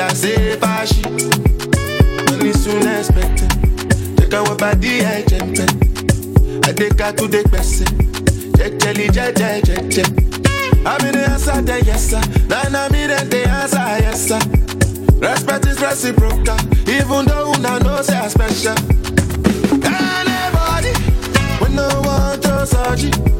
I say fashi. Money soon expected. Take our body, I jump I take her to the person. Jejeli, jeje, jeje. I'm in the answer, then yes sir. Then I'm in the answer, yes sir. Respect is reciprocal, even though una know say I special. Anybody, we no want to search.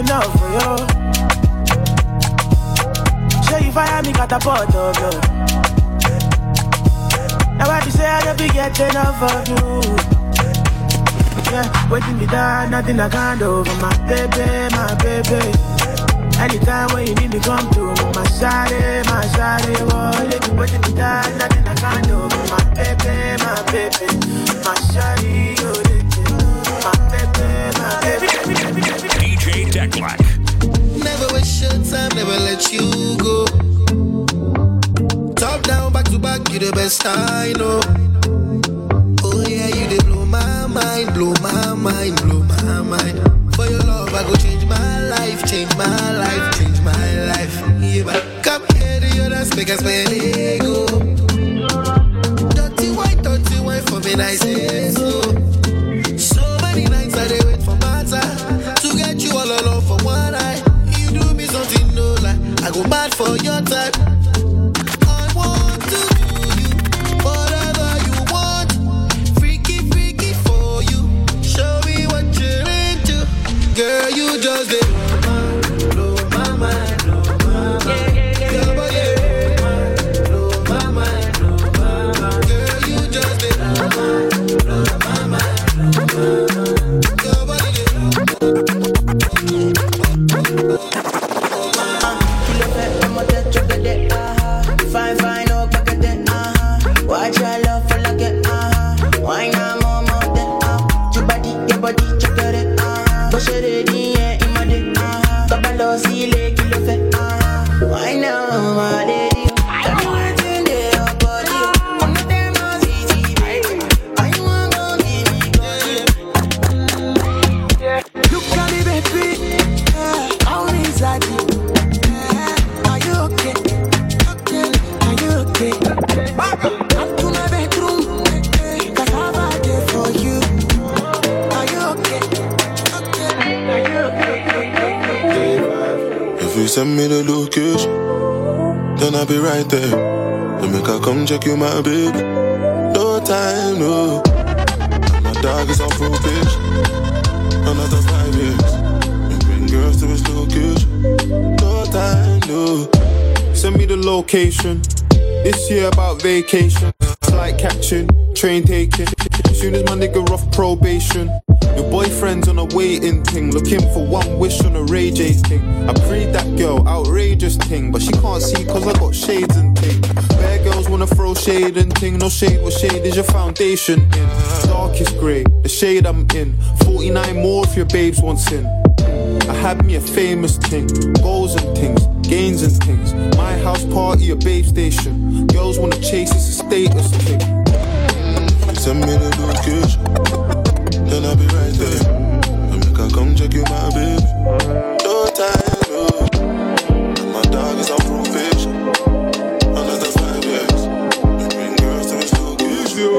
Enough for you. Say you fire me, catapult of you. Now what you say, I don't be get enough of you. Yeah, waiting me down, nothing I can't do for my baby, my baby. Anytime when you need me, come through. My shawty, my shawty, oh, waiting me down, nothing I can't do for my baby, my baby. My shawty, DJ Declack. Never waste your time, never let you go. Top down, back to back, you the best I know. Oh yeah, you they blow my mind, blow my mind, blow my mind. For your love, I go change my life, change my life, change my life. Yeah, but come here to your dance, make us spend location. This year about vacation. Flight catching, train taking. Soon as my nigga off probation. Your boyfriend's on a waiting thing, looking for one wish on a Ray J thing. I prayed that girl, outrageous thing, but she can't see cause I got shades and thing. Bad girls wanna throw shade and thing, no shade, what shade is your foundation in? Darkest grey, the shade I'm in. 49 more if your babes wants in. I had me a famous thing, goals and things, gains and things. My house party, a babe station. Girls wanna chase, it's a status thing. Send me the location. Then I'll be right there. Then make I come check you, my baby. No time, no. And my dog is on probation. Another five years. And bring girls to his location.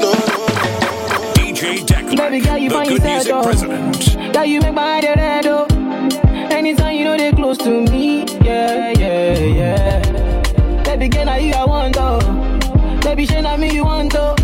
No, no, no. DJ Declack, Baby girl, you the good yourself, music president. That you make my head red, oh. Anytime you know they close to me, yeah, yeah, yeah. Baby girl, now you I want, oh. Baby, shey na me you want, oh.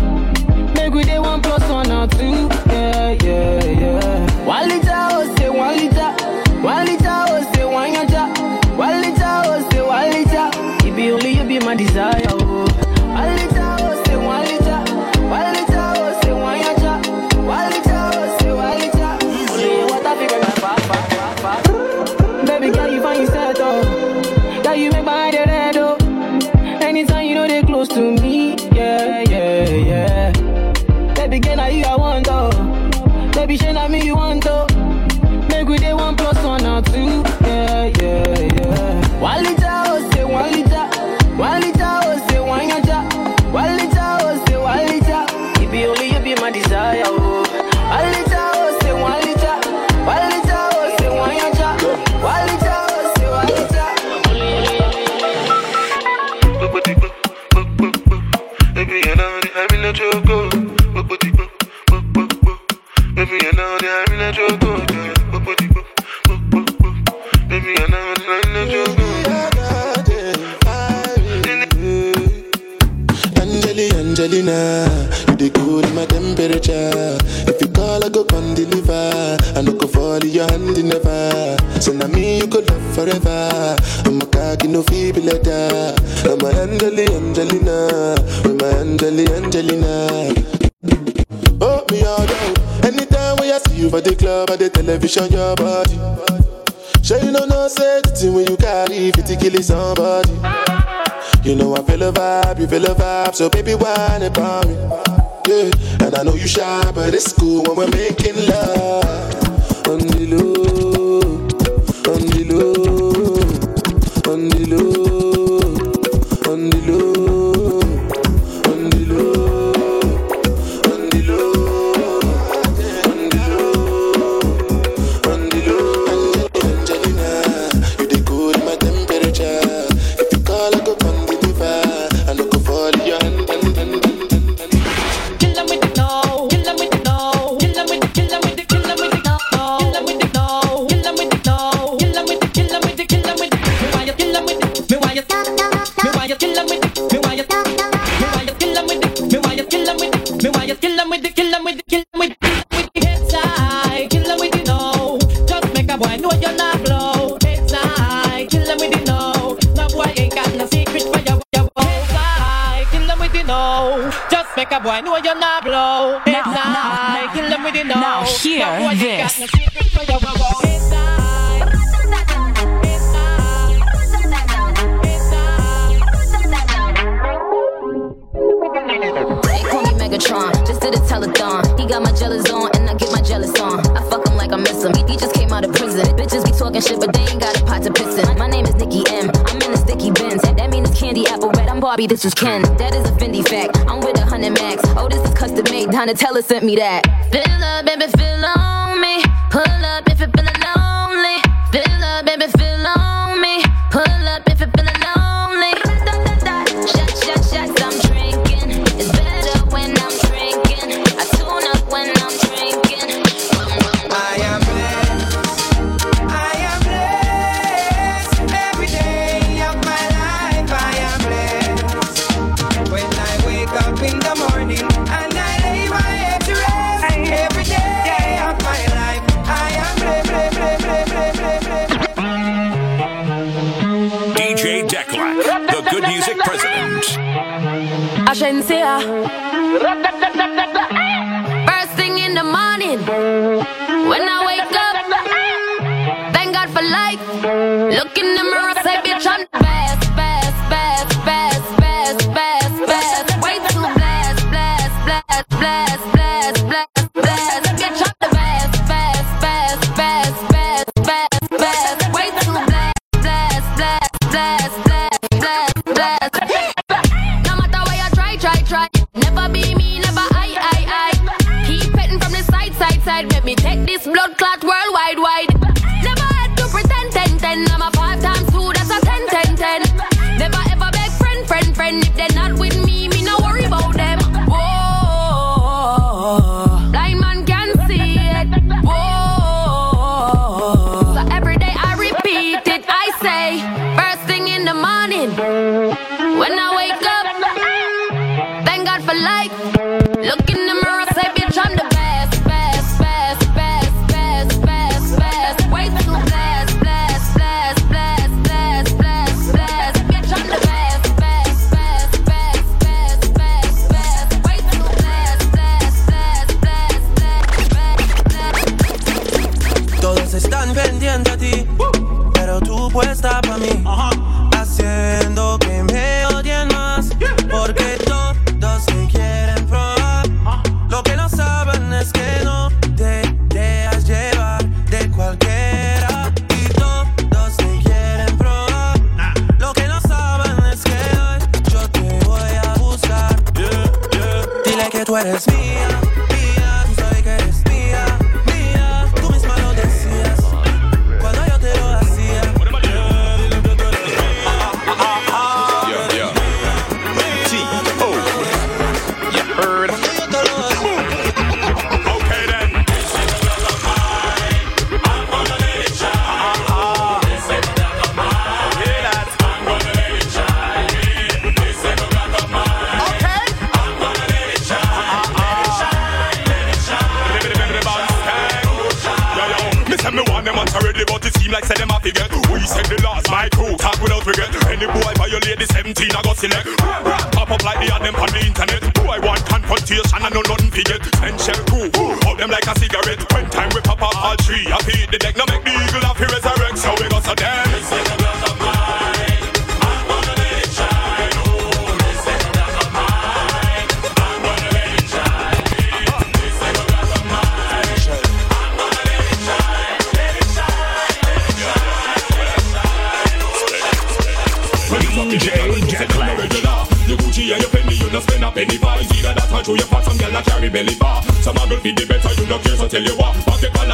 so baby, why it me? Yeah, and I know you shy, but it's cool when we're making Now hear no this. Call me Megatron, just did a telethon. He got my jealous on, and I get my jealous on. I fuck him like I miss him. He just came out of prison. Bitches be talking shit, but they ain't got a pot to piss in. My name is Nicki M. I'm in the sticky bins. That mean it's candy apple. Bobby, Barbie, this is Ken. That is a Fendi fact. I'm with a hundred max. Oh, this is custom made. Donatella sent me that. Fill up, baby, fill up.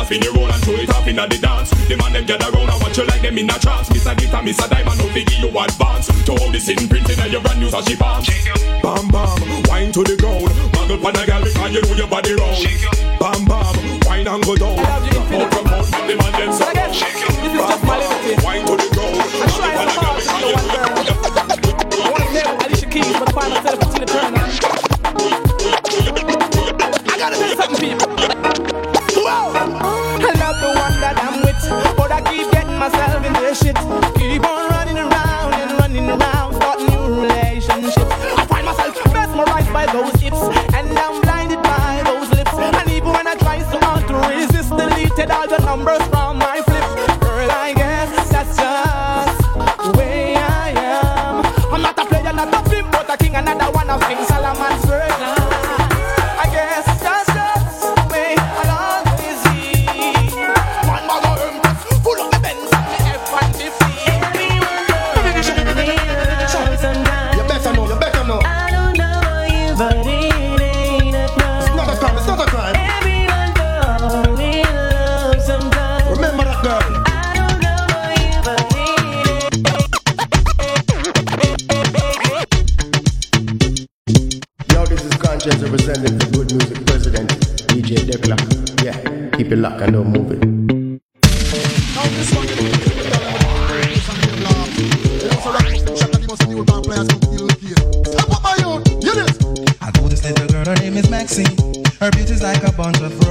off in the roll and throw it off in the dance. The man them gather round and watch you like them in a trance. Miss a guitar, miss a diamond, no figure you advance. To all this imprinting and your brand new sashi pants. Bam bam, wine to the ground. Muggle pan a gal because you know your body round. Bam bam, wine and go down. Out from out, the man them so. Bam bam, wine to the I know. I know this little girl, her name is Maxine. Her beauty's like a bunch of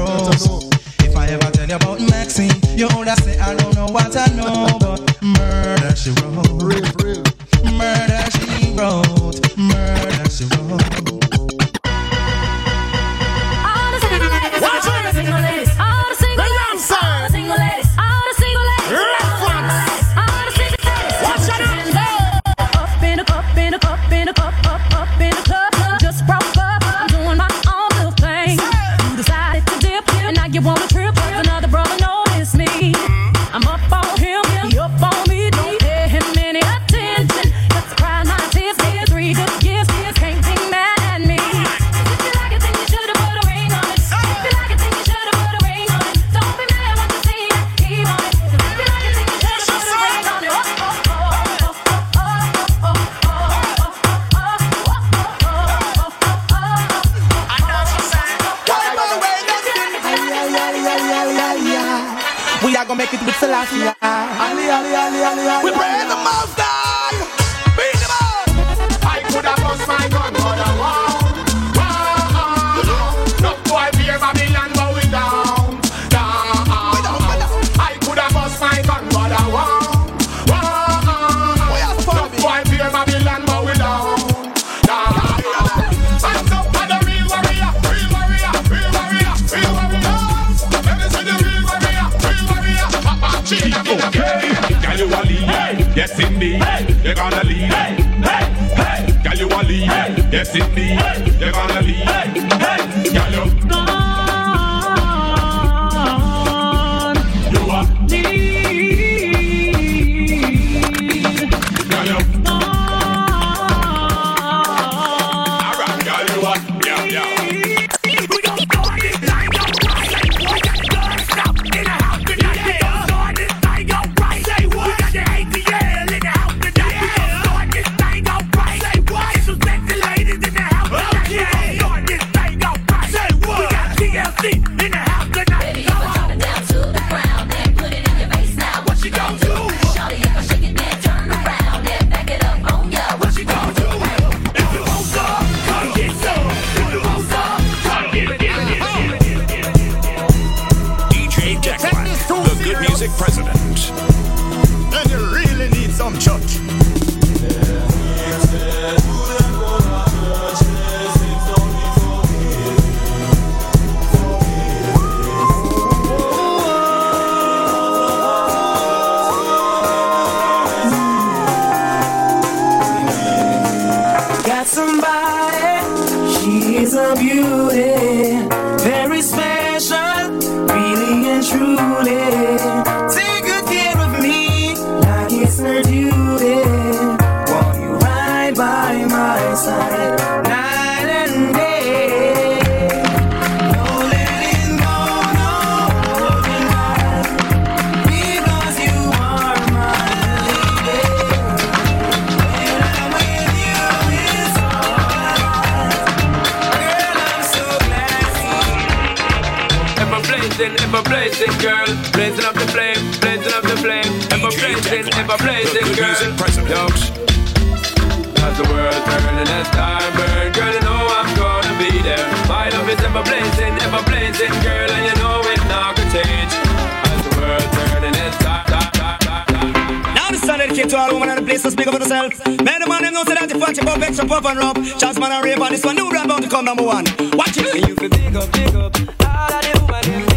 turning as time burn, girl, you know I'm gonna be there. My love is ever blazing, ever blazing, girl, and you know it not gonna change. As the world turning as time, time. Now this song dedicated to all women in the place to speak up for themselves. Man, the man them know say that if watch it, pop extra pop and rub. Chance man and rave on this one, new brand bound to come number one. Watch it. You feel big up, big up. All of the woman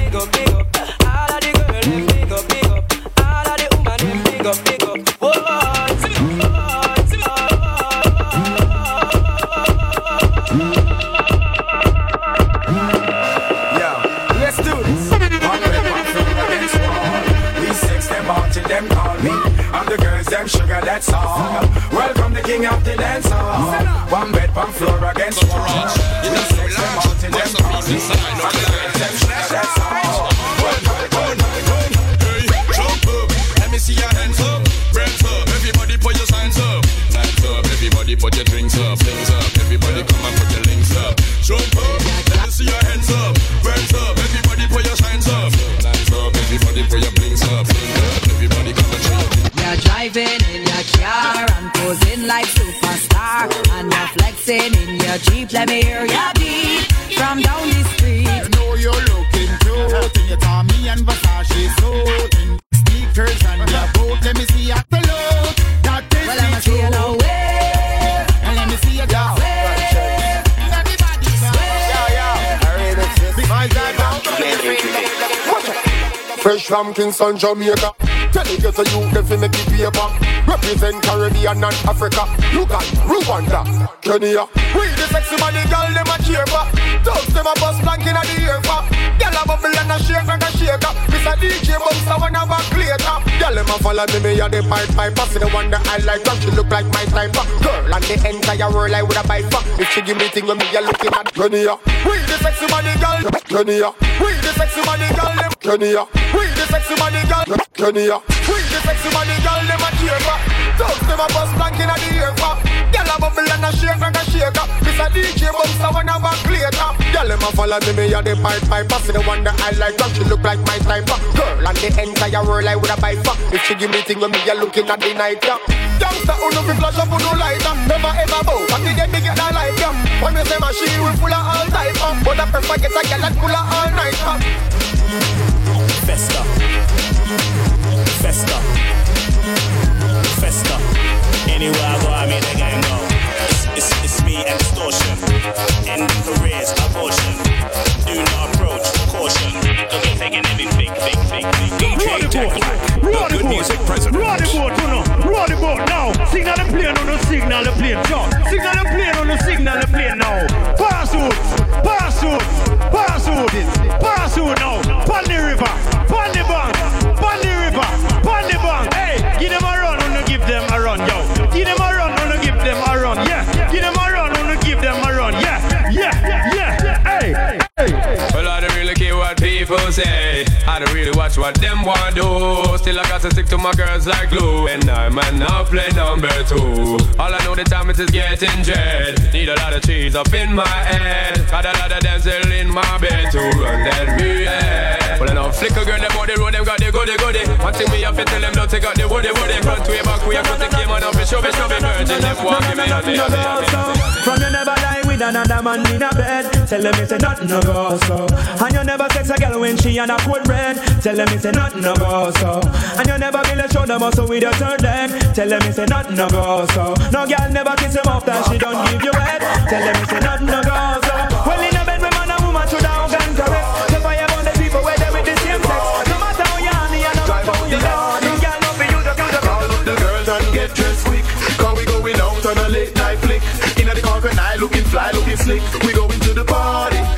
them that's all. Welcome the king of the dance hall. One bed, one floor against the wall. Your. Let me hear your beat from down the Fresh from Kingston, Jamaica. Tell get a youth them fi make the paper. Represent Caribbean and Africa. Look at Rwanda, Kenya. We the sexy body girl them a cheer for. Thugs them a bust blank inna the ear for. Girl a bubble and a shake and a shake up. Mr. DJ bounce a one a back later. Girl them a follow me, me a the pipe piper. See the one that I like, but she look like my type. of Girl and the entire world I would a buy for. If she give me thing when me a looking at Kenya. We the sexy body girl, Kenya. We the sexy body girl them, Kenya. We the sexy body girl, Kenya. We the sexy body girl them a for. Thugs them a bust blank inna the for. Girl a bubble and a shake and a shake up. Mr. DJ bounce a one a back later. Girl them a follow me, me a the pipe piper. See the one that I like, but she look like my type. Girl and the entire world I would a buy for. If she give me thing when me a looking at the night. Yeah. Youngster who no fi flash up who no light up. Never ever bow. But the get me get that light up. When me say machine we full of all type. But I prefer get a girl that full of all night up. Festa. Festa. Festa. Anywhere I go, I make the gang go. It's, it's, it's me, extortion. End careers, abortion. Do not approach, caution. Cause we're taking everything, big, big, big. DJ Jack Black, the good music president. Roll the boat, know. Roll the boat now. Signal the plane on the signal the plane. Yo. Signal the plane on the signal the plane now. Pass out. Pass out. Pass out. Pass out now. Pon the river. Pon the bank. The river. Pon the bank. Hey, give them a. people say. I don't really watch what them want do. Still, I got to stick to my girls like glue. And I might not play number two. All I know the time is just getting dread. Need a lot of cheese up in my head. Got a lot of damsel in my bed to run that me. Yeah. Well, I know flicker girl, them on the road, them got the goody goody. One thing me have to tell them, don't take out the woody woody. Front way, back way, cut the game on up, show me, show me, virgin. Them walk me, me, me, me, me, me. From you never lie with another man in a bed. Tell them it's a nothing no go so. And you never sex a girl when she on a cold red. Tell them it's a nothing no go so. And you never build a shoulder muscle with your third leg. Tell them it's a nothing no go so. No girl never kiss him after she don't give you head. Tell them it's a nothing no go so. Well in a bed with man and woman should have organ correct. So fire on the people where they with the same sex. No matter how you honey and no matter how you left. You girl love you, the you the Call up the girls and get dressed quick. Cause we going out on a late night flick. Inna the crocodile, looking fly, looking slick. We going to to the party.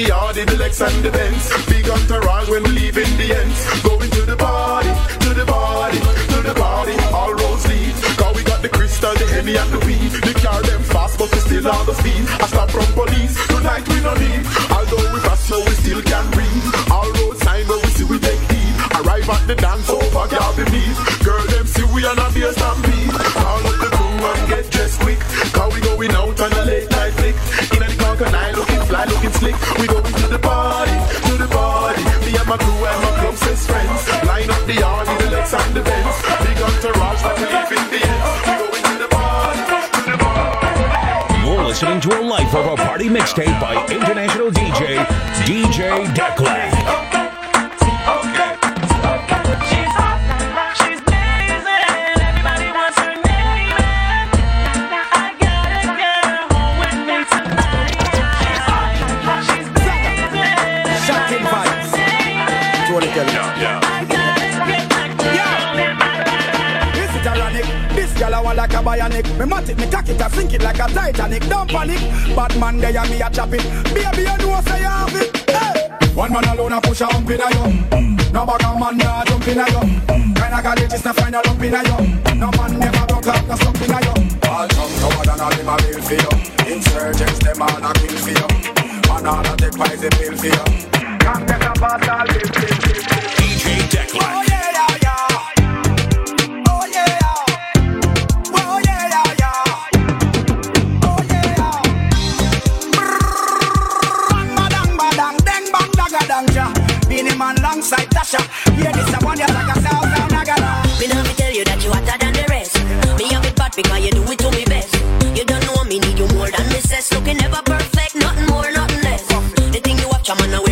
The yard in the Lex and the Benz. Big entourage when we leave in the end. Going to the party, to the party, to the party. All roads lead. Cause we got the crystal, the heavy and the weed. The car them fast, but we still on the speed. I stop from police. Tonight we no need. Although we fast, so we still can breathe. All roads sign, but we see we take heed. Arrive at the dance over, the beat. Girl, them see we on a beer stampede. A life of a party mixtape by international DJ DJ Declan. I want like a bionic. Me mat it, me cock it, I sink it like a Titanic. Don't panic. Bad man there and me a chop it. Baby, you know say you have it. Hey. One man alone a push a hump in a yum. No bag of man nah jump in a yum. Kinda got it, just a find a lump in a yum. No man never broke up, no slump in a yum. All jump covered and all them a bill for you. Insurgents them all a kill for you. Man all a take poison pill for you. Can't get a all bill, bill, bill, bill. DJ Declan. Oh yeah. Yeah, this a one ya like a sound, sound, nagara. Me love me tell you that you hotter than the rest. Me have it bad because you do it to me best. You don't know me need you more than says. Looking never perfect, nothing more, nothing less. The thing you watch, I'm on where you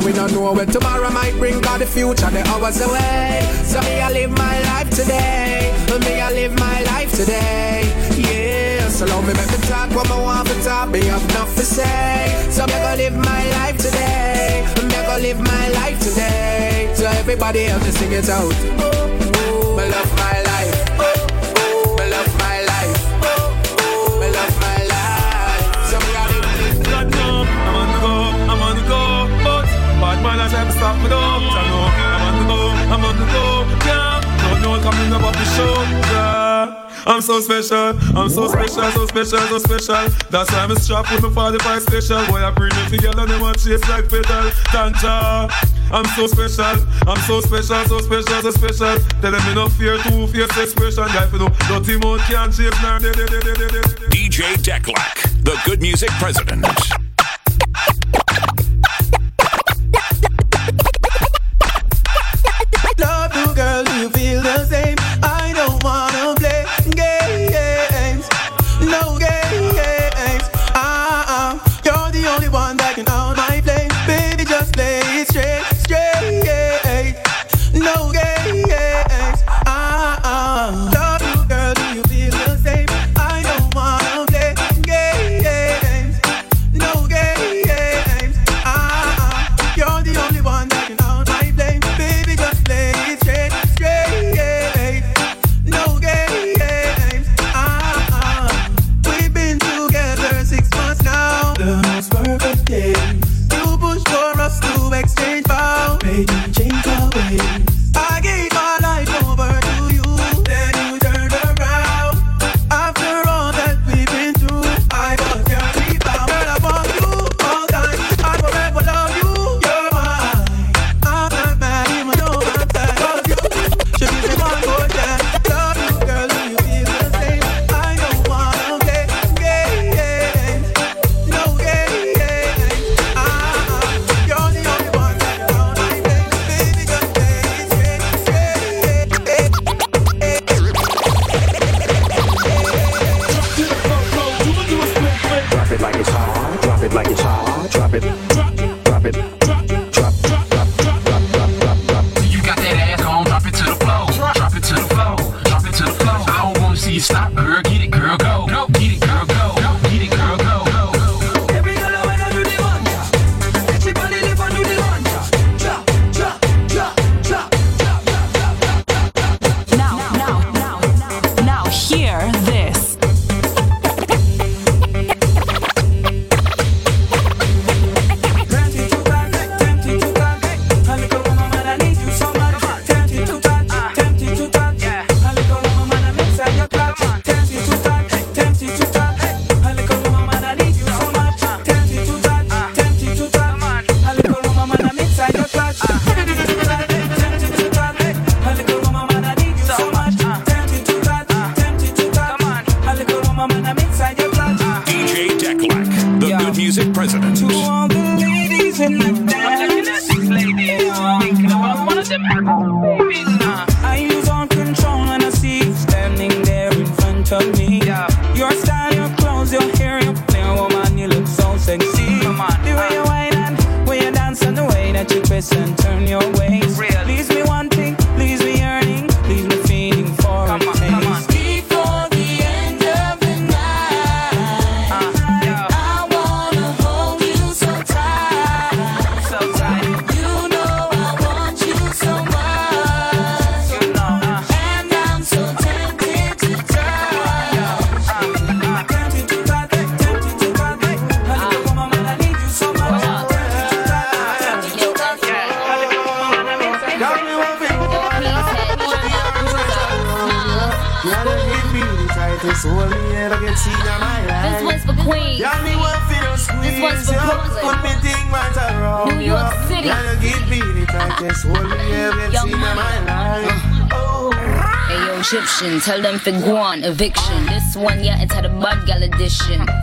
of we don't know where tomorrow might bring God, the future the hours away. So me I live my life today. Me I live my life today. Yeah So long me make me talk what I want to talk Me have enough to say. So me gonna live my life today. Me gonna live my life today. So everybody else just sing it out. Oh, oh, oh. Me love my stop me though. I know I'm on the go, I'm on the go, yeah. Don't know coming off the yeah. I'm so special, I'm so special, so special, so special. That's why I'm strapped with my 45 special. Boy, I bring it together, they want shape like petal. Thank ya. I'm so special, I'm so special, so special, so special. Tell them me no fear, two fierce expression. Guy, for no dirty mouth can't shape now. DJ Declac, the good music president. This.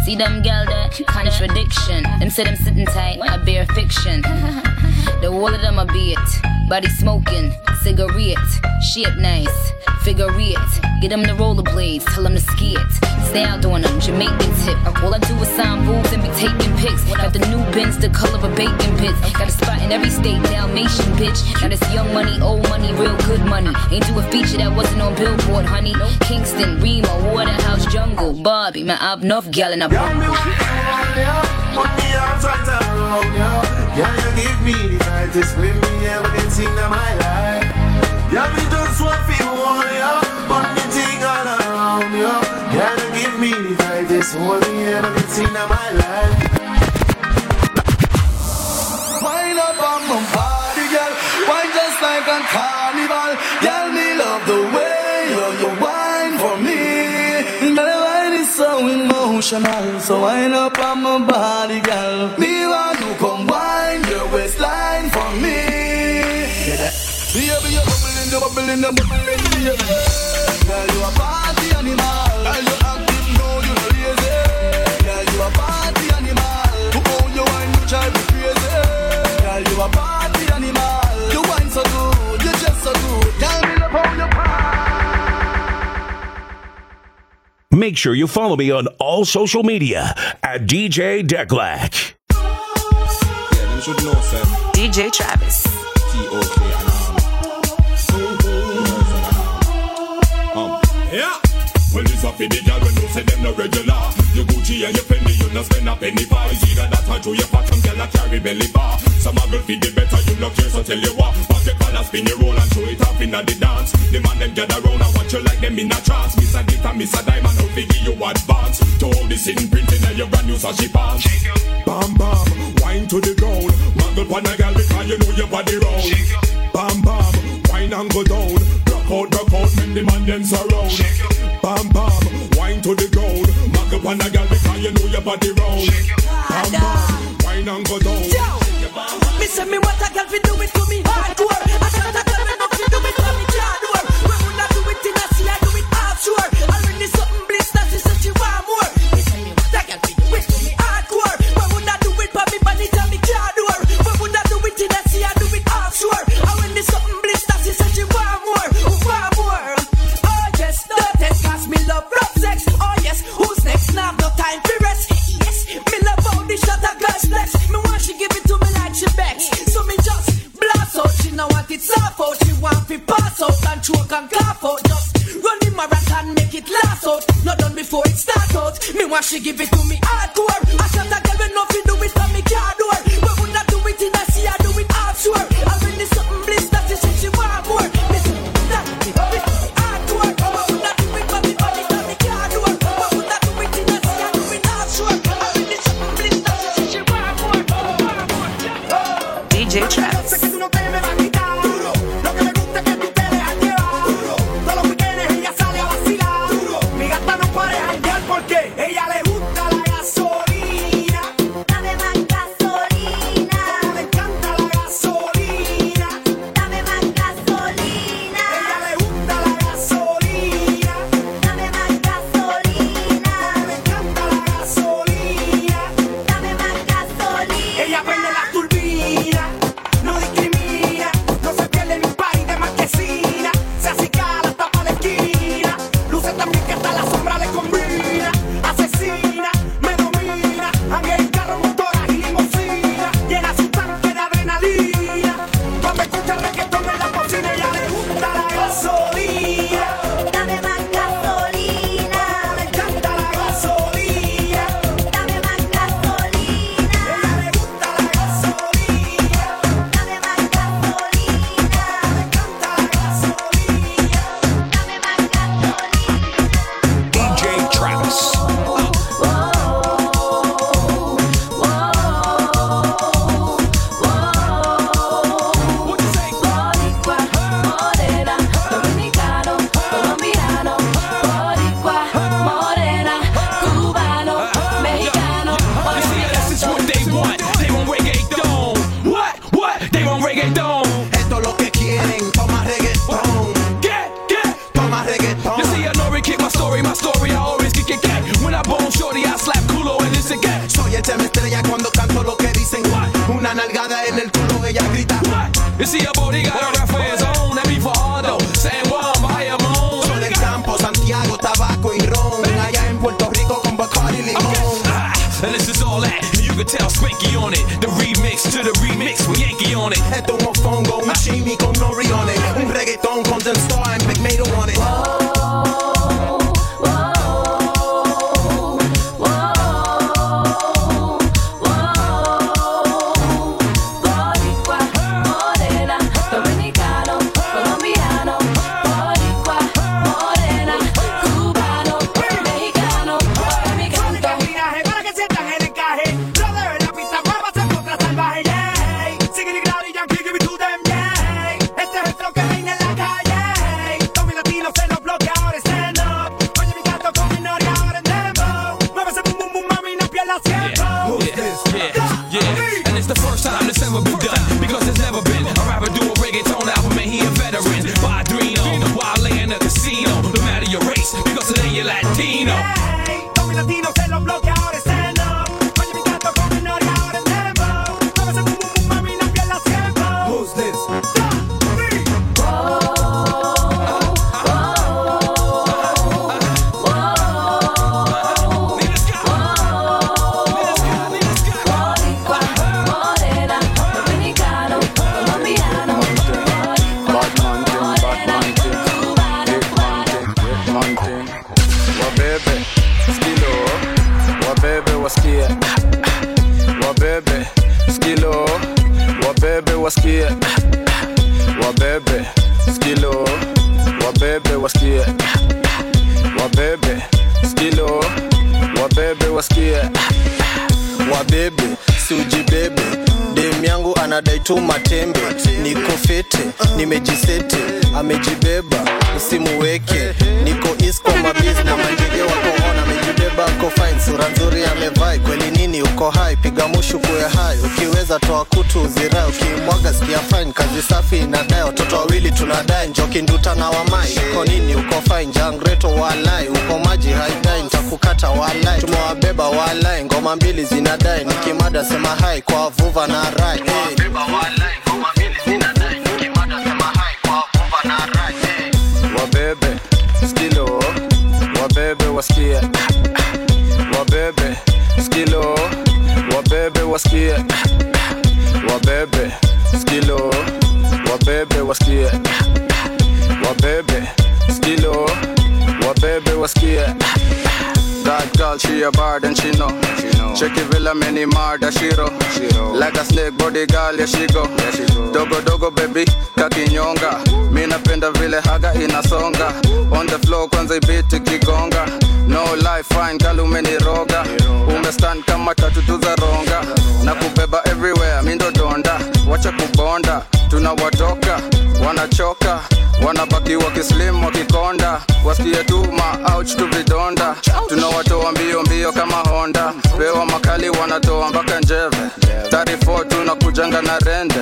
See them gal there, contradiction. Them say them sitting tight, I bear fiction. The wall of them a be it. Body smoking, cigarette, shape nice, figure it. Get them the rollerblades, tell them to ski it. Stay out doing them, Jamaican tip. All I do is sign boobs and be taking pics. Got the new bins, the color of a bacon bits. Got a spot in every state, Dalmatian bitch. Now this young money, old money, real good money. Ain't do a feature that wasn't on Billboard, honey. Kingston, Rema, Waterhouse, Jungle, Bobby, man, I've enough gal in a Put me arms you. Yeah, you give me the my life. Yeah, me just want to hold you. Put me thing all around you. Yeah, you give me the tightest hold me ever get seen in my life. Wind up on my body, girl. Wine just like a carnival. Girl, me love the way you, you wine for me. The wine is so emotional. So wind up on my body, girl. Me want you come wine your waistline for me. Baby, you're bubbling, you're bubbling, you're bubbling, baby. Girl, you a party animal. Girl, you active, no, you no lazy. Girl, you a party animal. Who own you wine, you drive me crazy. Girl, you a party animal. You wine so good, you just so good. Girl, me love how you Make sure you follow me on all social media at DJ Declac. Yeah, them should know, sir. DJ Travis. T-O-K for the girl when you say them no regular. Your Gucci and your Fendi, you no spend a penny for. Either that or through your fat some girl a carry belly bar. Some a girl feed the better, you no care, so tell you what. Pop your collar, spin your roll and show it off inna the dance. The man them gather round and watch you like them in a trance. Miss a glitter, miss a diamond, how figure you advance. To hold this in printing and your brand new sashi pants. Bam bam, wine to the ground. Muggle pon a girl because you know your body round. Bam bam, wine and go down. Rock out, rock out, make the man them surround. Pon a girl because you know your body round. Bam bam, wine and go down. Me say me what a girl fi do it to me hardcore. she give it to me. Latino. tu matembe, niko fete, nimejisete, amejibeba usimuweke, niko is kwa na manjege wakoona amejibeba ako fine, sura nzuri amevai kweli, nini uko hai, piga mushu kuya hai, ukiweza toa kutu uzira watoto wawili tunadae njoki nduta na wamai. Uko nini? Uko fine jangreto walai. Uko maji haidai ntakukata walai. Tumewabeba walai ngoma mbili zinadai. Nikimada sema hai kwa vuva na rai. Wabebe skilo. Wabebe wasikie. wabebe wasikie, wabebe stilo, wabebe wasikie that girl, she a bard and she know. She know. Checky Villa mini marda shiro. shiro. Like a snake body girl, yeah she go. Yeah, she go. Dogo dogo baby, kakinyonga. Mi napenda vile haga inasonga. On the floor kwanza ibiti kigonga. No life fine girl umeniroga. Umestand kama tatu tu ronga. Na kubeba everywhere, mi donda Wacha kubonda, tunawatoka. Wanachoka, wanabaki wakislim wakikonda. Wasikie tu ma ouch tu. Tunawatoa mbio mbio kama Honda. Pewa makali wanatoa mpaka njeve. 34 tunakujanga na rende.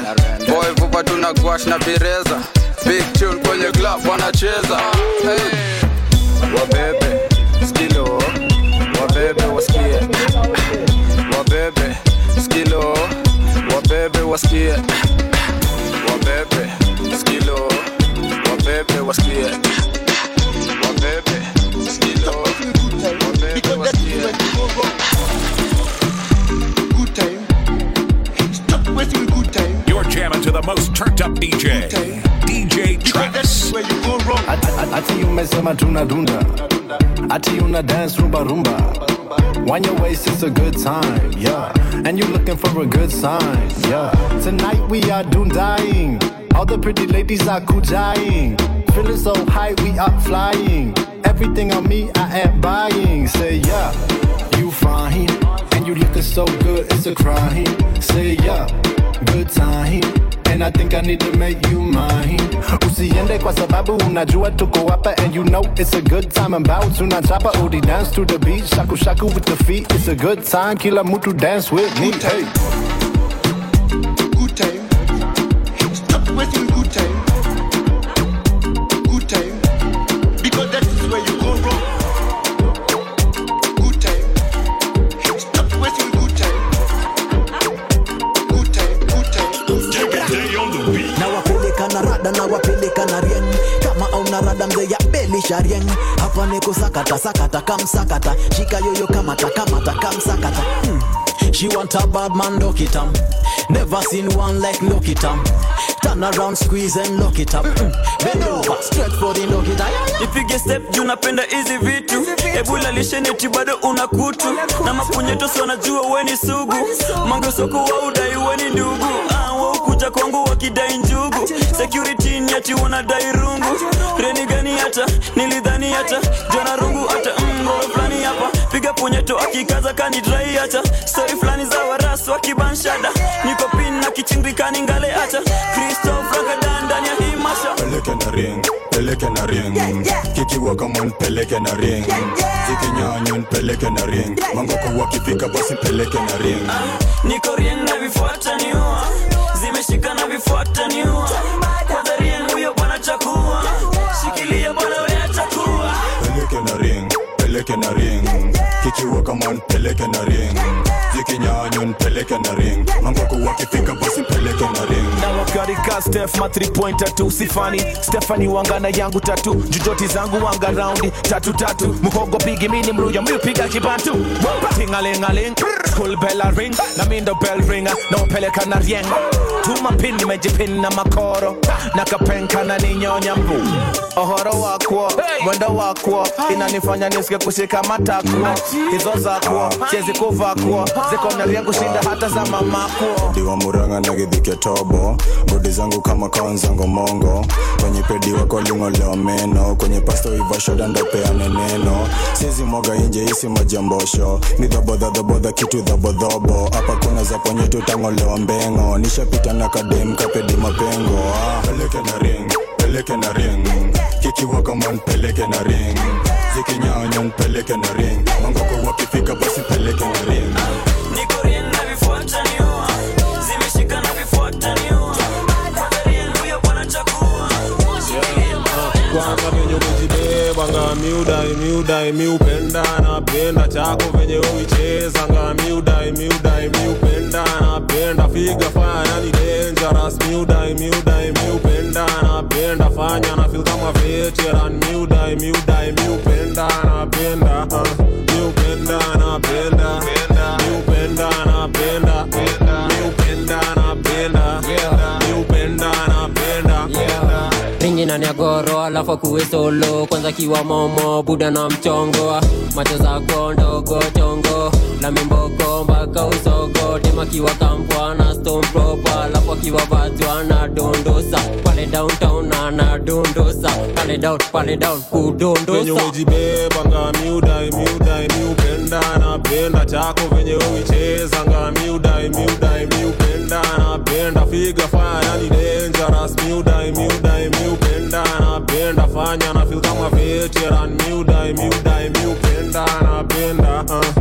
Boy vuva tuna gwash na pireza, Big tune kwenye club wanacheza. Hey. Wabebe, skilo, wabebe wasikie. Wabebe wasikie. Wabebe, skilo, wabebe wasikie. Wabebe, skilo, wabebe wasikie. You're jamming to the most turned up DJ, DJ Travis. ati umesema tunadunda ati una dance rumba rumba Wind your waist, it's a good time, yeah. And you looking for a good sign, yeah. Tonight we are doom dying. All the pretty ladies are kujaing. Feeling so high, we are flying. Everything on me, I am buying. Say yeah, you fine, and you looking so good, it's a crime. Say yeah, good time. And I think I need to make you mine. Usiende kwa sababu unajua tuko hapa and you know it's a good time. I'm about tunachapa udi dance to the beat. Shaku shaku with the feet. It's a good time. Kila mtu dance with me. Hey niko sakata sakata kamsakata shika yoyo kamata kamata kamsakata hmm. She want a bad man, lock it up. Never seen one like lock it up. Turn around, squeeze and lock it up. Mm. Bend over, stretch for the lock it up. ipige step juu napenda hizi vitu ebula lisheneti bado una kutu na mapunyetosi wanajua weni sugu mangesoko wa udai weni ndugu Ah, waukuja kwangu wakidai njugu. Security ni ati wanadai rungu. Reni gani hata? Nilidhani hata. Jana rungu hata mgoro fulani hapa. Piga punyeto akikaza kanidrai hata. Stori fulani za warasu wakibanshada niko pin na kichindikani ngale hata. Kristof ragadan ndani ya hii masha. Peleke na ring peleke na ring. Kikiwa kama peleke na ring. Zikinyanywa peleke na ring. Mangoko wakifika basi peleke na ring. Niko ring na vifuata niua zimeshika na vifuata niua. Kwanza rien huyo bwana chakua. Shikilia bwana we atakuwa peleke na ring peleke na ring. Kikiwa kama nipeleke na ring. Zikinyanywa nipeleke na ring. Mangoko wakifika basi peleke na ring. Na wakarika stef ma 3 pointer tu sifani. Stefani wangana yangu tatu. Jujoti zangu wanga raundi tatu tatu. Muhogo pigi mini mruya miupiga kibantu tingalingaling school bella ring na mindo bell ringer, na upeleka na rien tuma pin nimejipin na makoro na kapenka na ninyonya mbu. Ohoro wakwo mwendo wakwo inanifanya nisike kushika matakwo hizo zakwo chezi kuvakwo ziko na kushinda hata za mamakwo diwa muranga na githike tobo bodi zangu kama kaonzango mongo kwenye pedi wako lingolewa meno. Kwenye pasto ivashoda ndopeane neno. Sizi mwaga inje isi majambosho ni dhabodhadhabodha kitu dhabodhobo hapa kuna za kwenye tutang'olewa mbengo. Nishapita na kadem kapedi mapengo. Ah. peleke na ring peleke na ring. Wakifika basi peleke na ring umejibebanga miudai miudai miupenda napenda chako venye uichezanga miudai miudai miupenda napenda. Figa faya yani dangerous. Miudai miudai miupenda napenda. Fanya na feel kama veteran. Miudai miudai miupenda napenda. Uh, miupenda napenda. Miupenda napenda nani agoro alafu akuwe solo. Kwanza kiwa momo buda na mchongo. Macho za kondogo chongo la mimboko mpaka usogo. Tema kiwa kampwa na stompropa alafu akiwa vatwa na dondosa. Pale downtown na dondosa. Pale down pale down venye kudondosa umejibebanga miudai miudai miupenda napenda. Chako venye uichezanga miudai miudai miupenda napenda. Figa fire yani dangerous. Miudai miudai miupenda napenda. Fanya na feel kama veteran. Miudai miudai miupenda napenda uh,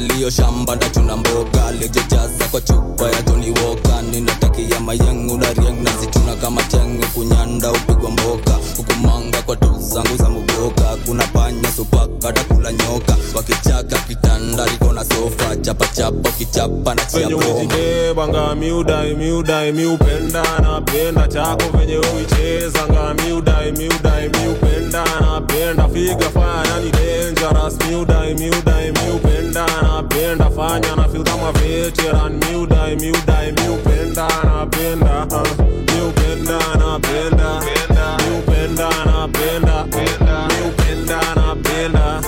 kidalio shamba dachuna mboga lijojaza kwa chupa ya Johnny Walker. Ninatakia mayengu na rieng nazituna kama chenge. Kunyanda upigwa mboka hukumanga kwa tu zangu za muboka kuna panya supaka takula nyoka. Wakichaka kitanda liko na sofa. Chapachapa kichapa na chia venye bomba umejibebanga miudai miudai miupenda napenda chako. Venye uichezanga miudai miudai miupenda napenda figa faya yani dangerous miudai miudai miupenda napenda fanya na feel kama veteran. Miudai miudai miupenda napenda uh, miupenda napenda miupenda napenda miupenda napenda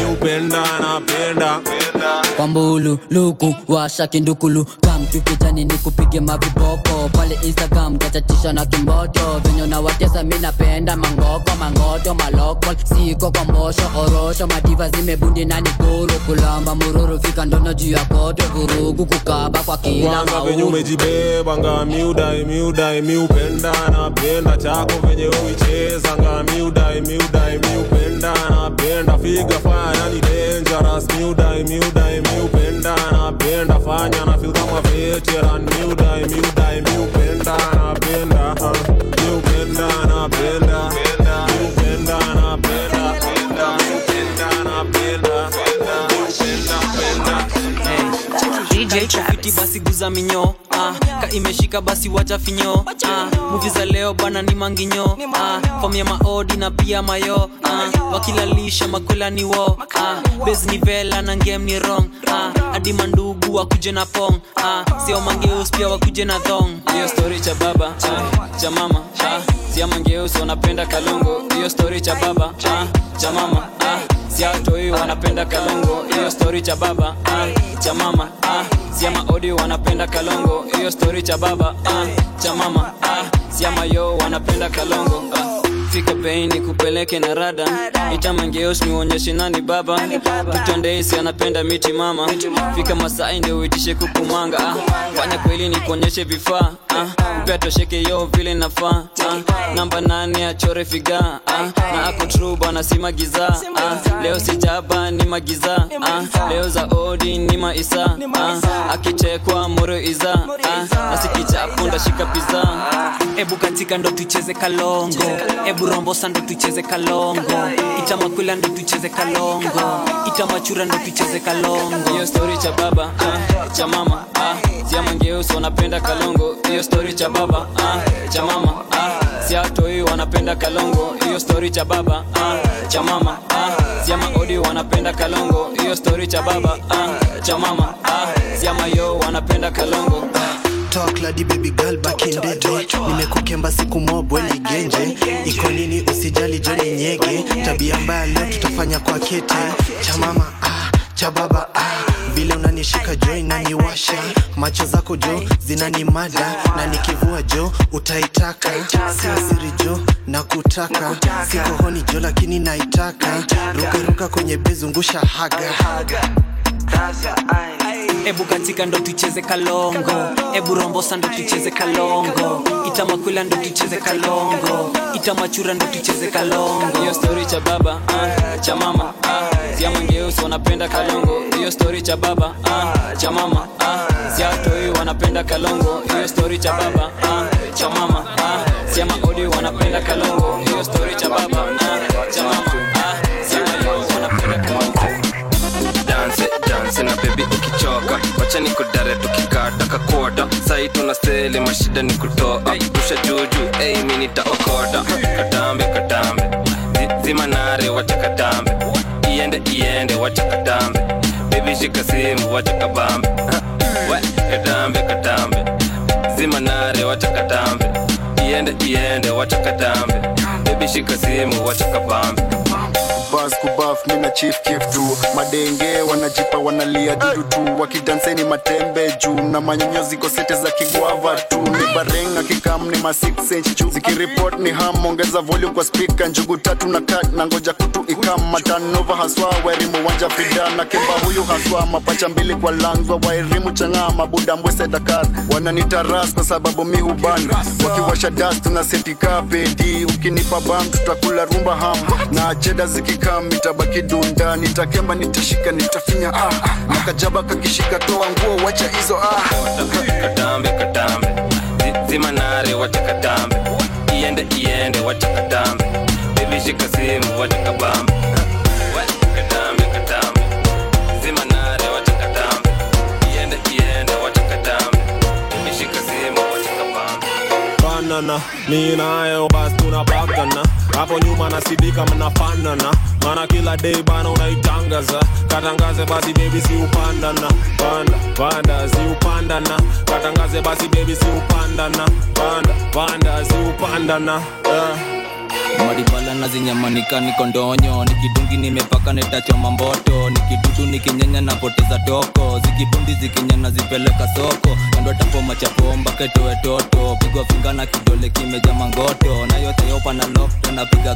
miupenda napenda kwambulu luku washa kindukulu. Kamtukijani ni kupige maviboko pale instagram tachatisha na kimboto. Venye na watesa mi napenda mangoko mangoto maloko. Siko kwa mbosho orosho madiva zimebundi na nikuru. Kulamba mururu fika ndono juu ya koto vurugu kukaba kwa kila umejibeba venye miudai miudai miupenda napenda chako venye uicheza miudai miudai miupenda napenda figa faya yani dangerous miudai miupenda napenda fanya na feel kama veteran miudai miudai miupenda napenda miupenda napenda DJ basi guza minyo. Ah, ka imeshika basi wacha finyo. Ah, muvi za leo bana ni manginyo. Ah, fom ya maodi na pia mayo. Ah, wakilalisha makola ni wo. Ah, bes ni vela na ngem ni rong ah, hadi mandugu wakuje na pong. Ah, sio mangeus pia wakuje na thong. Hiyo stori cha baba ah, cha mama. ah, sia mangeus wanapenda kalongo. Hiyo stori cha baba ah, cha mama. Ah, siatoi wanapenda kalongo hiyo stori cha baba ah, cha mama ah, siama odi wanapenda kalongo hiyo stori cha baba ah, cha mama ah, siama yo wanapenda kalongo ah. fika bei ni kupeleke na rada itamangeos niuonyeshe nani baba. Tutondeisi anapenda miti mama. Fika masai ndio uitishe kukumanga ah. fanya kweli ni kuonyeshe vifaa ah. mpea tosheke yo vile nafaa ah. namba nane achore figa ah. na ako tru bana si magiza ah. leo sijaba ni magiza ah. leo za odi ni maisa ah. akichekwa moro iza ah. nasikichapo ndashika piza ebu katika ndo tucheze kalongo ebu rombosa ndo tucheze kalongo itamakwila ndo tucheze kalongo itamachura ndo tucheze kalongo hiyo stori cha baba cha mama ah, siamangeusi wanapenda kalongo. Hiyo story cha baba ah, cha mama ah, siatoi wanapenda kalongo. Hiyo story cha baba ah, cha mama ah, sia maodi wanapenda kalongo. Hiyo story cha baba ah, cha mama ah, sia mayo wanapenda kalongo. Talk lady baby girl back in the day. Nimekukemba siku mobwe ligenje iko nini usijali joni nyege. Tabia mbaya leo tutafanya kwa kete. Cha mama ah, cha baba ah. Vile unanishika jo inaniwasha macho zako jo zinanimada na nikivua jo utaitaka. Sio siri jo na kutaka. Sikohoni jo lakini naitaka. Rukaruka kwenye bezungusha haga ebu katika ndo tucheze kalongo. Ebu rombosa ndo tucheze kalongo. Itamakwila ndo tucheze kalongo. Itamachura ndo tucheze kalongo. Hiyo story cha baba ah, cha mama ah, siamangeusi wanapenda kalongo. Hiyo story cha baba ah, cha mama ah, siatoi wanapenda kalongo. Hiyo story cha baba ah, cha mama ah, zia maodi wanapenda kalongo wacha ni kudare tukikata. Kakota sai tuna seli mashida ni kutoa. Rusha juju ei mi nitaokota. Katambe katambe. Zi- zima wacha katambe. Iende iende wacha katambe. Bebi simu wacha kabambe. Katambe katambe. Zima wacha katambe. Iende iende wacha katambe. Bebi simu wacha kabambe bas kubaf mina chief kif tu madenge wanajipa wanalia dudu tu. Wakidanseni matembe juu na manyonyo ziko sete za kigwava tu. Ni barenga kikam ni ma 6 inch juu. Zikiripot ni ham ongeza volume kwa speaker. Njugu tatu na kat na ngoja kutu ikam. Matanova haswa wairimu wanja fida. Na kemba huyu haswa mapacha mbili kwa langwa. Wairimu chang'aa mabuda mbwese dakar. Wananitaras kwa sababu mi huban. Wakiwasha das tuna setika ukinipa bam tutakula rumba ham. Na cheda zikikam itabaki dunda nitakemba nitashika nitafinya ah na kajaba kakishika toa nguo wacha hizo ah. Katambe katambe. Zi- zima nare wacha katambe. Iende iende wacha katambe. Shika simu wacha kabambe. Katambe katambe. Zima nare wacha katambe. Iende iende wacha katambe. Bebi shika simu wacha kabambe. Banana mi nayo basi tunapakana hapo nyuma nasidika mnafanana mana kila day bana unaitangaza. Katangaze basi bebi si upandana. Panda panda si upandana. Katangaze basi bebi si upandana. Panda panda si upandana. Uh. maribala na zinyamanika niko ndonyo. Nikidungi nimepaka netachoma mboto. Nikidudu nikinyanya napoteza toko zikibundi zikinyana zipeleka soko kando machapo chapomba toe toto pigwa finga kidole kimeja mangoto na yote yopa na lokto napiga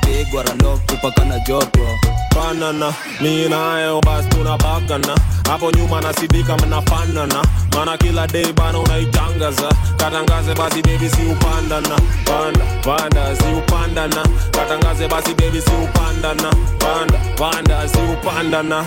pigwa ra ralok kupaka na joto. Banana mi nayo basi tunapakana hapo nyuma nasidika mnafanana mana kila day bana unaitangaza katangaze basi bebi si upandana panda panda si upandana katangaze basi bebi si upandana panda panda si upandana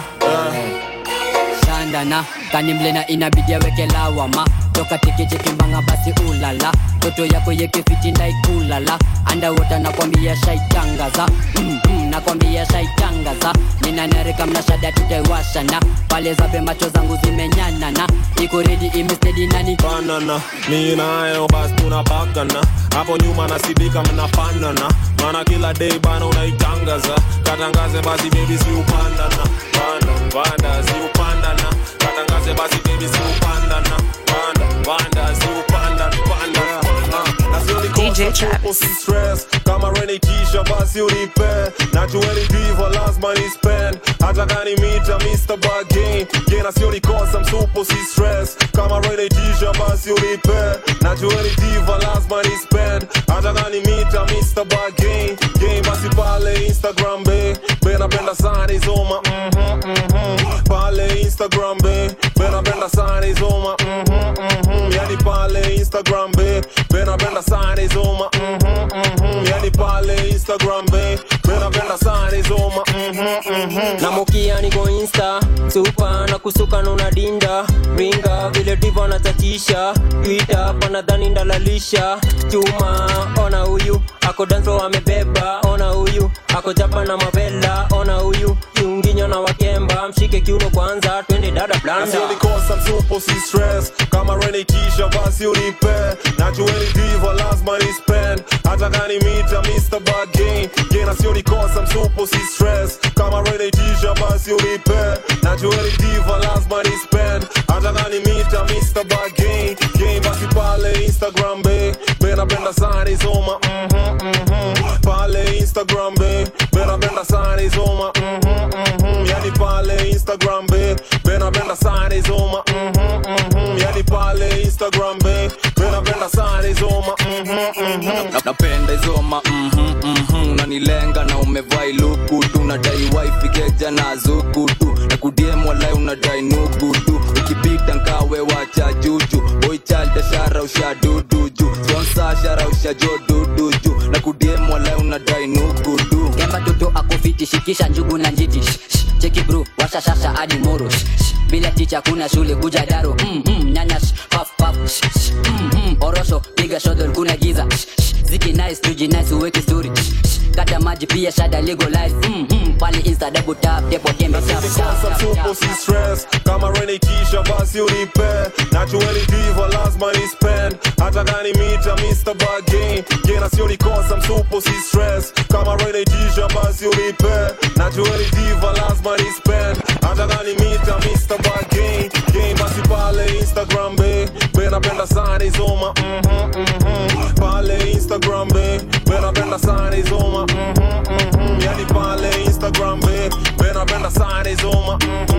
uh. shandana kanimlena inabidi aweke lawama toka tikichikimbanga basi ulala. Toto yako yekefiti ndaikulala andawota nakwambia shaitangaza. Mm -mm, nakwambia shaitangaza. Ninanarika mnashada tutaiwashana pale zabe macho zangu zimenyanana ikoredi imestedi nani? Banana basi tunapakana. Hapo nyuma nasidika mnafanana mana kila dei bana unaitangaza. Katangaze basi bebi siupandana panda panda upandana. Katangaze basi bebi si upandana panda panda si upandana panda DJ Travis stress. Kama reni kisha basi unipe najueni diva lazima ni spend hata kani mita Mr. Bargain? Gena sio nikosa msupo si stress. Kama reni kisha basi unipe najueni diva lazima ni spend hata kani mita Mr. Bargain? Game basi pale Instagram be. Bena penda sana izoma mhm mhm. Pale Instagram be bena penda sana izoma mhm mhm yani pale Instagram be bena penda sana izoma mhm mhm yani pale Instagram be bena penda sana izoma mhm mhm namukia niko insta supa na kusuka nuna dinda ringa vile divo natatisha twita panadhani ndalalisha. Chuma ona huyu ako danso amebeba. Ona huyu ako japa na mavela ona huyu kiunginyo na wakemba mshike kiuno kwanza twende dada blanda nasionikosa msupo si stress. Kama reni kisha basi unipe najueni diva lazima ni spend hata kani mita Mr. Bargain gena sionikosa msupo si stress? Kama reni kisha basi unipe najueni diva lazima ni spend hata kani mita Mr. Bargain game? Basi pale Instagram be bena penda sana izoma mhm mhm pale Instagram be bena penda sana izoma mhm Instagram babe, benapenda sana hizo ma mm-hmm, mm -hmm. Yani pale Instagram babe, benapenda sana hizo ma mm -hmm. Napenda hizo ma mm. Unanilenga na umevaa iluku tu, unadai wifi keja na zuku tu, na kudiemu walai unadai nuku ukipita nkawe wacha juju, boy child ashara ushadudu juu, sponsor ashara ushajodudu juu, na kudiemu walai unadai nuku tu, kemba toto njugu na njiti cheki bru washa sasa hadi moro bila ticha kuna shule kuja daro. Mm, mm, nyanyas paf paf mm, mm, oroso piga shodol kuna giza. Sh, sh, ziki nice tuji nice uweke story kata maji pia shada legalize mm, mm, pale insta double tap depo tembe tap, tap, Nasionikosa tap, msupo tap, si stress. Kama reni kisha basi unipe najueni diva lazima ni spend nataka ni mita Mr. Bargain. Gena sio nikosa msupo si stress. Kama renejisha basi unipe ni diva lazima ni spend nataka ni mita Mr. Bargain. Gain basi pale Instagram be be napenda sana izoma mhm mhm pale Instagram be be napenda sana izoma mhm mhm yani pale Instagram be be napenda sana izoma mhm mhm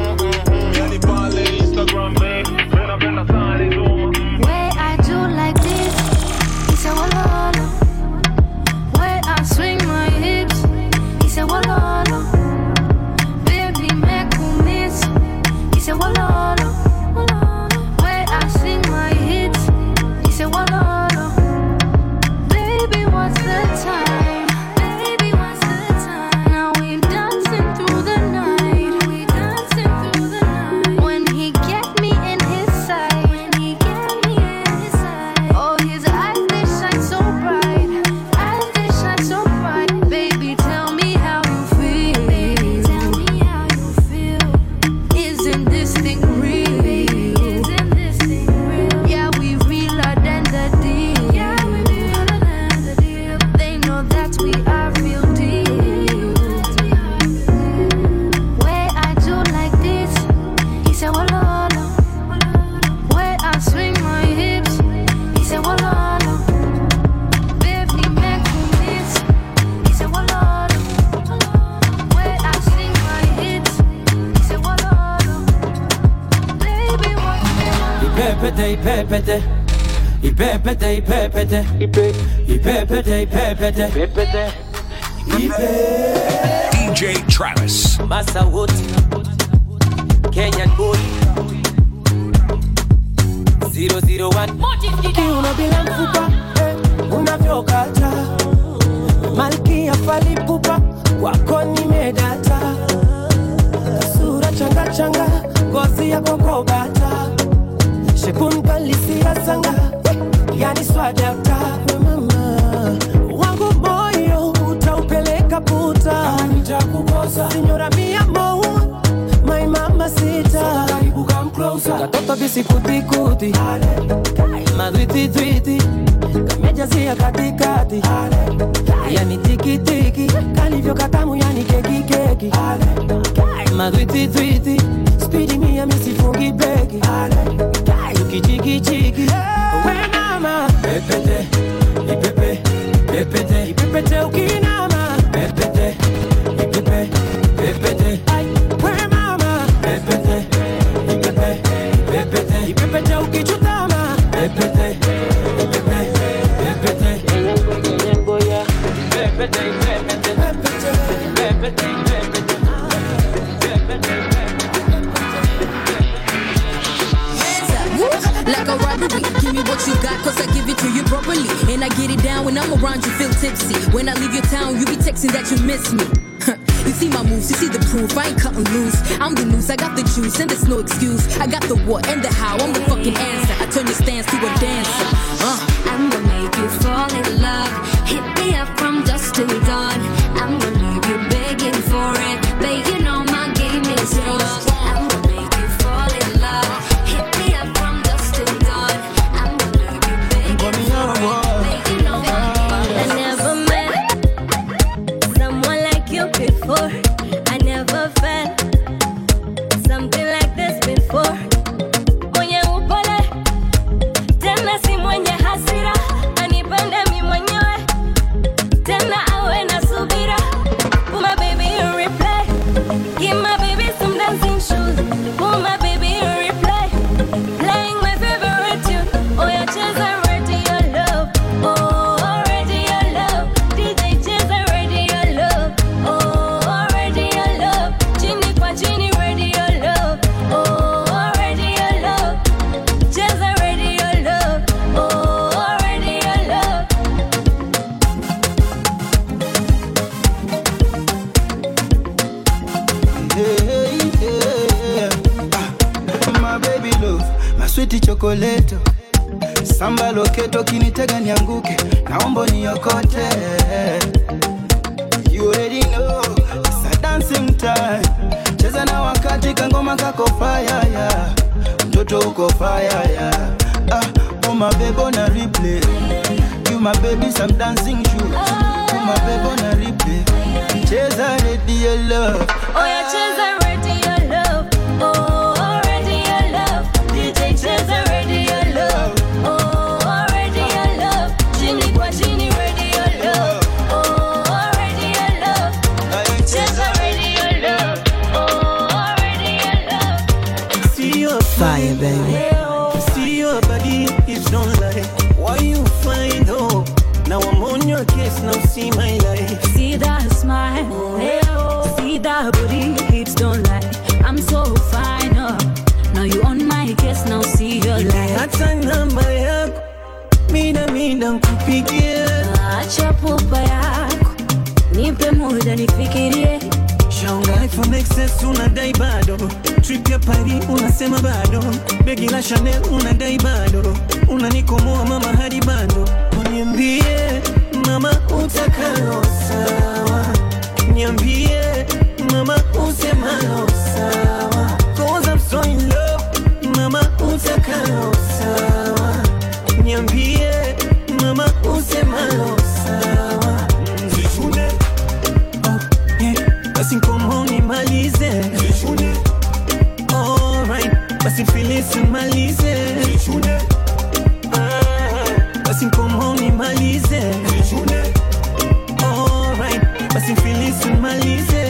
madwititwiti kamejazia katikati yani tikitiki kalivyo katamu yani kekikeki magwititwiti spidi mia misifungi beki tukichikichiki we mama Pepete. Ipepe. Pepete. ipepete ukinama And I get it down when I'm around you, feel tipsy. When I leave your town, you be texting that you miss me. You see my moves, you see the proof. I ain't cutting loose. I'm the news, I got the juice, and there's no excuse. I got the what and the how. I'm the fucking answer. I turn your stance to a dancer. Uh. I'm gonna make you fall in love. Hit me up from dusk till dawn. Kinitega nianguke, naomba niokote. You already know, it's a dancing time. Cheza na wakati kangoma kako fire ya Mtoto uko fire ya Ah, oh my baby on a replay. you my baby some dancing begi la day, unadai basi filisi malize Ah, basi nkomo nimalize. Alright, basi filisi malize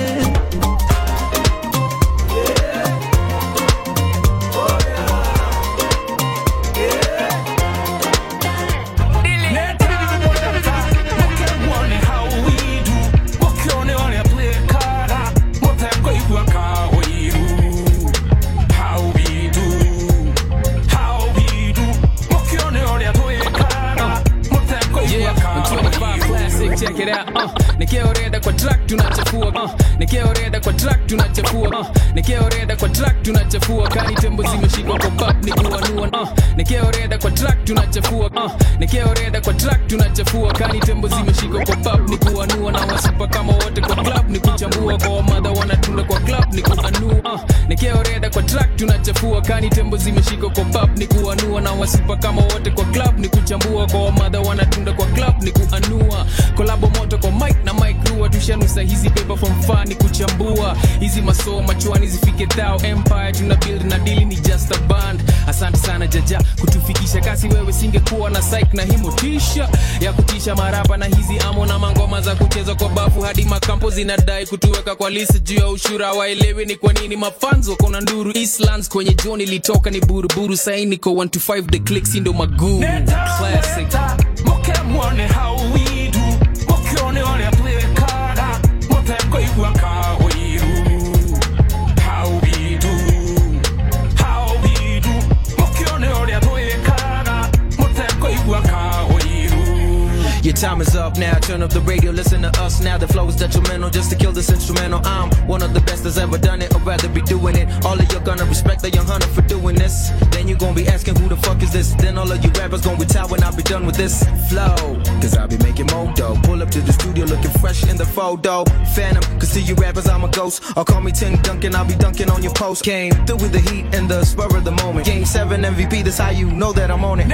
tunachafua. Uh, nikioreda kwa track tunachafua. Uh, nikioreda kwa track tunachafua. Kani tembo zimeshikwa kwa pap ni kuanua uh, nikioreda kwa track tunachafua uh, nikioreda kwa track tunachafua. Kani tembo zimeshikwa kwa pub ni kuanua na wasipa kama wote kwa club. Ni kuchambua kwa wamadha wanatunda kwa club. Ni kuanua uh, nikioreda kwa track tunachafua. Kani tembo zimeshikwa kwa pub ni kuanua na wasipa kama wote kwa club. Ni kuchambua kwa wamadha wanatunda kwa club. Ni kuanua kolabo moto kwa mic na mic rua tushanusa hizi paper from fani kuchambua hizi masomo machwani zifike thao empire tuna build na dili ni just a band. Asante sana jaja kutufikisha. Kasi wewe singekuwa na psych na himotisha ya kutisha marapa na hizi amo na mangoma za kuchezwa kwa bafu hadi makampo zinadai kutuweka kwa lisi juu ya ushura. Waelewi ni kwa nini mafans wako na nduru Eastlands kwenye joni litoka ni buruburu saini niko 1 to 5 the clicks ndo maguu classic how we do time is up now. Turn up the radio, listen to us now. The flow is detrimental just to kill this instrumental. I'm one of the best that's ever done it. I'd rather be doing it. All of you gonna respect the young hunter for doing this. Then you gonna be asking who the fuck is this? Then all of you rappers gonna retire when I be done with this flow. Cause I be making more dough. Pull up to the studio looking fresh in the photo. Phantom, cause to you rappers I'm a ghost. Or call me Tim Duncan, I'll be dunking on your post. Came through with the heat and the spur of the moment. Game 7 MVP, that's how you know that I'm on it.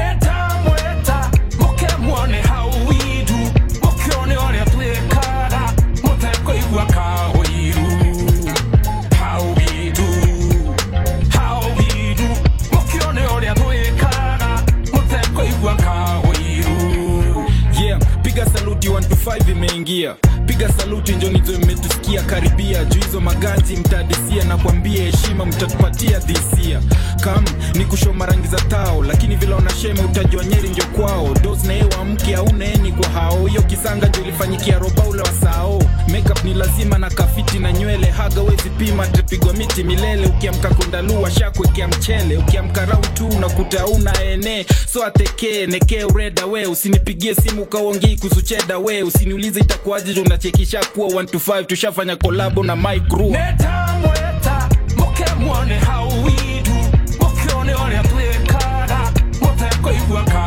vibe me piga saluti njonizo mmetusikia. Karibia juu hizo maganzi mtadisia na kuambia heshima mtatupatia dhisia. Kam ni kushoma rangi za tao lakini vile unashema utajua nyeri njo kwao. Dos na hewa mke auneeni kwa hao. Hiyo kisanga ndio ilifanyikia roba ule wa sao. Makeup ni lazima na kafiti na nywele. Haga wezi pima tapigwa miti milele. Ukiamka kondalua shakwekea mchele. Ukiamka rau unakuta una ene. So atekee nekee ureda we. Usinipigie simu ukaongii kusucheda we. Usiniulize itakuwaje mziki kishakuwa 1 tushafanya kolabo na micro netamweta mukemwone hauwidu mukioneone atwekara motayakoigwaka